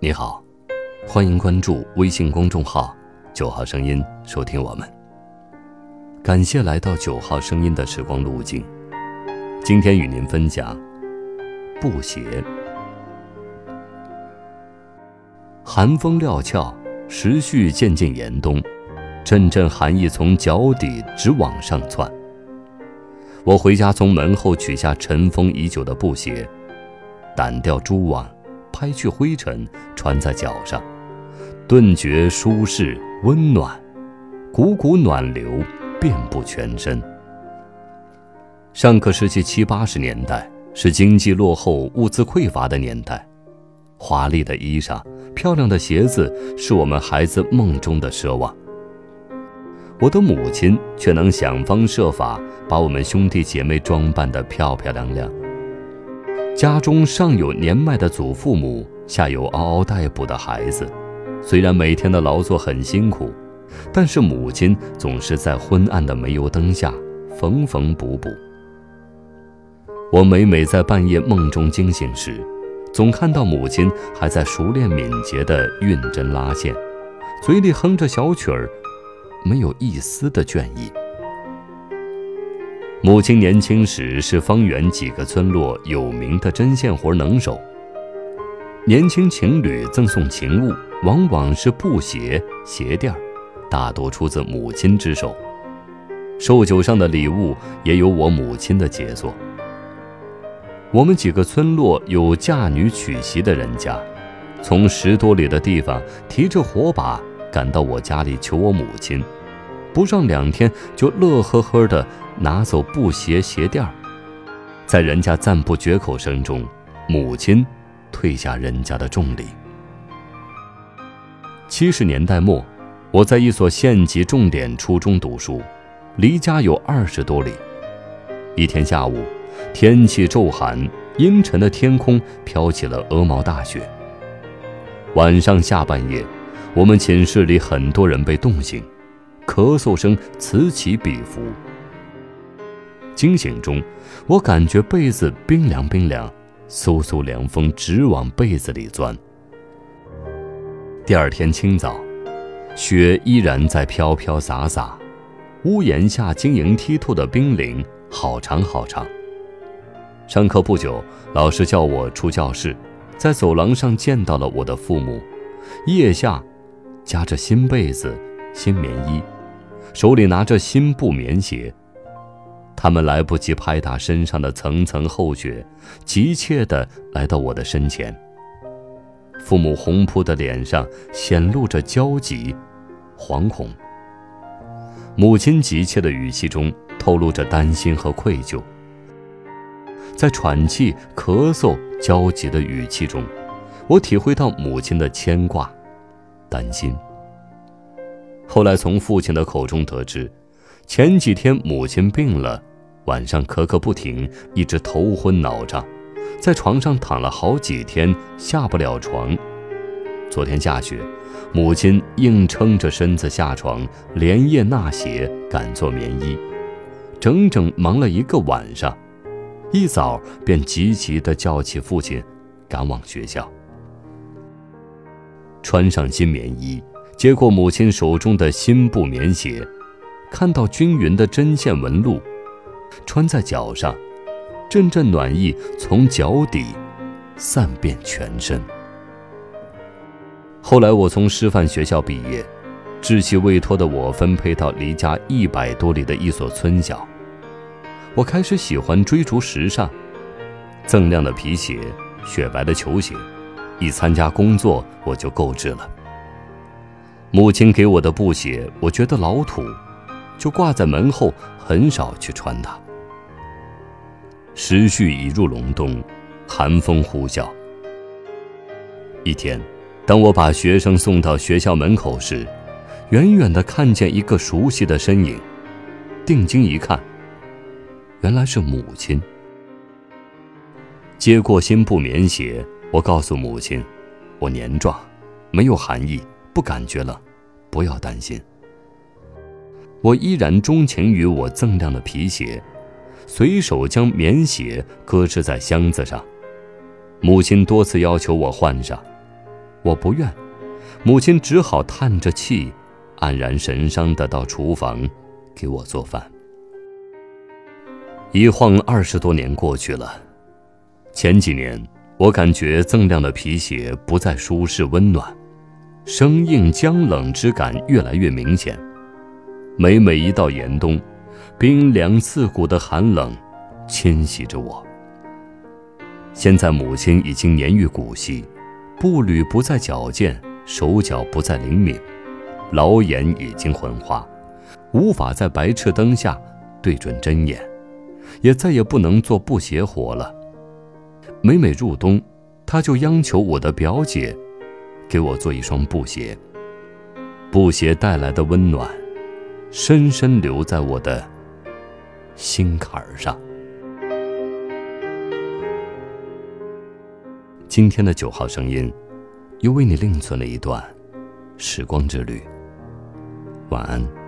你好，欢迎关注微信公众号“九号声音”，收听我们。感谢来到九号声音的时光路径。今天与您分享布鞋。寒风料峭，时序渐渐严冬，阵阵寒意从脚底直往上窜。我回家从门后取下尘封已久的布鞋，掸掉蛛网。拍去灰尘，穿在脚上，顿觉舒适温暖，股股暖流遍布全身。上个世纪七八十年代是经济落后、物资匮乏的年代，华丽的衣裳、漂亮的鞋子是我们孩子梦中的奢望。我的母亲却能想方设法把我们兄弟姐妹装扮得漂漂亮亮。家中上有年迈的祖父母，下有嗷嗷待哺的孩子。虽然每天的劳作很辛苦，但是母亲总是在昏暗的煤油灯下缝缝补补。我每每在半夜梦中惊醒时，总看到母亲还在熟练敏捷地运针拉线，嘴里哼着小曲儿，没有一丝的倦意。母亲年轻时是方圆几个村落有名的针线活能手。年轻情侣赠送情物，往往是布鞋、鞋垫，大多出自母亲之手。寿酒上的礼物也有我母亲的杰作。我们几个村落有嫁女娶媳的人家，从十多里的地方提着火把赶到我家里求我母亲，不上两天就乐呵呵的。拿走布鞋鞋垫儿，在人家赞不绝口声中，母亲退下人家的重礼。七十年代末，我在一所县级重点初中读书，离家有二十多里。一天下午，天气骤寒，阴沉的天空飘起了鹅毛大雪。晚上下半夜，我们寝室里很多人被冻醒，咳嗽声此起彼伏。惊醒中，我感觉被子冰凉冰凉，嗖嗖凉风直往被子里钻。第二天清早，雪依然在飘飘洒洒，屋檐下晶莹剔透的冰凌好长好长。上课不久，老师叫我出教室，在走廊上见到了我的父母，腋下夹着新被子、新棉衣，手里拿着新布棉鞋。他们来不及拍打身上的层层厚雪，急切地来到我的身前。父母红扑的脸上显露着焦急、惶恐。母亲急切的语气中透露着担心和愧疚。在喘气、咳嗽、焦急的语气中，我体会到母亲的牵挂、担心。后来从父亲的口中得知，前几天母亲病了。晚上咳咳不停，一直头昏脑胀，在床上躺了好几天，下不了床。昨天下雪，母亲硬撑着身子下床，连夜纳鞋赶做棉衣，整整忙了一个晚上。一早便急急地叫起父亲，赶往学校。穿上新棉衣，接过母亲手中的新布棉鞋，看到均匀的针线纹路。穿在脚上，阵阵暖意从脚底散遍全身。后来我从师范学校毕业，志气未脱的我分配到离家一百多里的一所村小。我开始喜欢追逐时尚，锃亮的皮鞋，雪白的球鞋，一参加工作我就购置了。母亲给我的布鞋，我觉得老土，就挂在门后，很少去穿它。时序已入隆冬，寒风呼啸。一天，当我把学生送到学校门口时，远远的看见一个熟悉的身影，定睛一看，原来是母亲。接过新布棉鞋，我告诉母亲：“我年壮，没有寒意，不感觉冷，不要担心。”我依然钟情于我锃亮的皮鞋。随手将棉鞋搁置在箱子上。母亲多次要求我换上，我不愿。母亲只好叹着气，黯然神伤的到厨房给我做饭。一晃二十多年过去了，前几年我感觉锃亮的皮鞋不再舒适温暖，生硬僵冷之感越来越明显。每每一到严冬，冰凉刺骨的寒冷侵袭着我。现在母亲已经年逾古稀，步履不再矫健，手脚不再灵敏，老眼已经昏花，无法在白炽灯下对准针眼，也再也不能做布鞋活了。每每入冬，她就央求我的表姐给我做一双布鞋。布鞋带来的温暖，深深留在我的心坎儿上。今天的九号声音，又为你另存了一段时光之旅。晚安。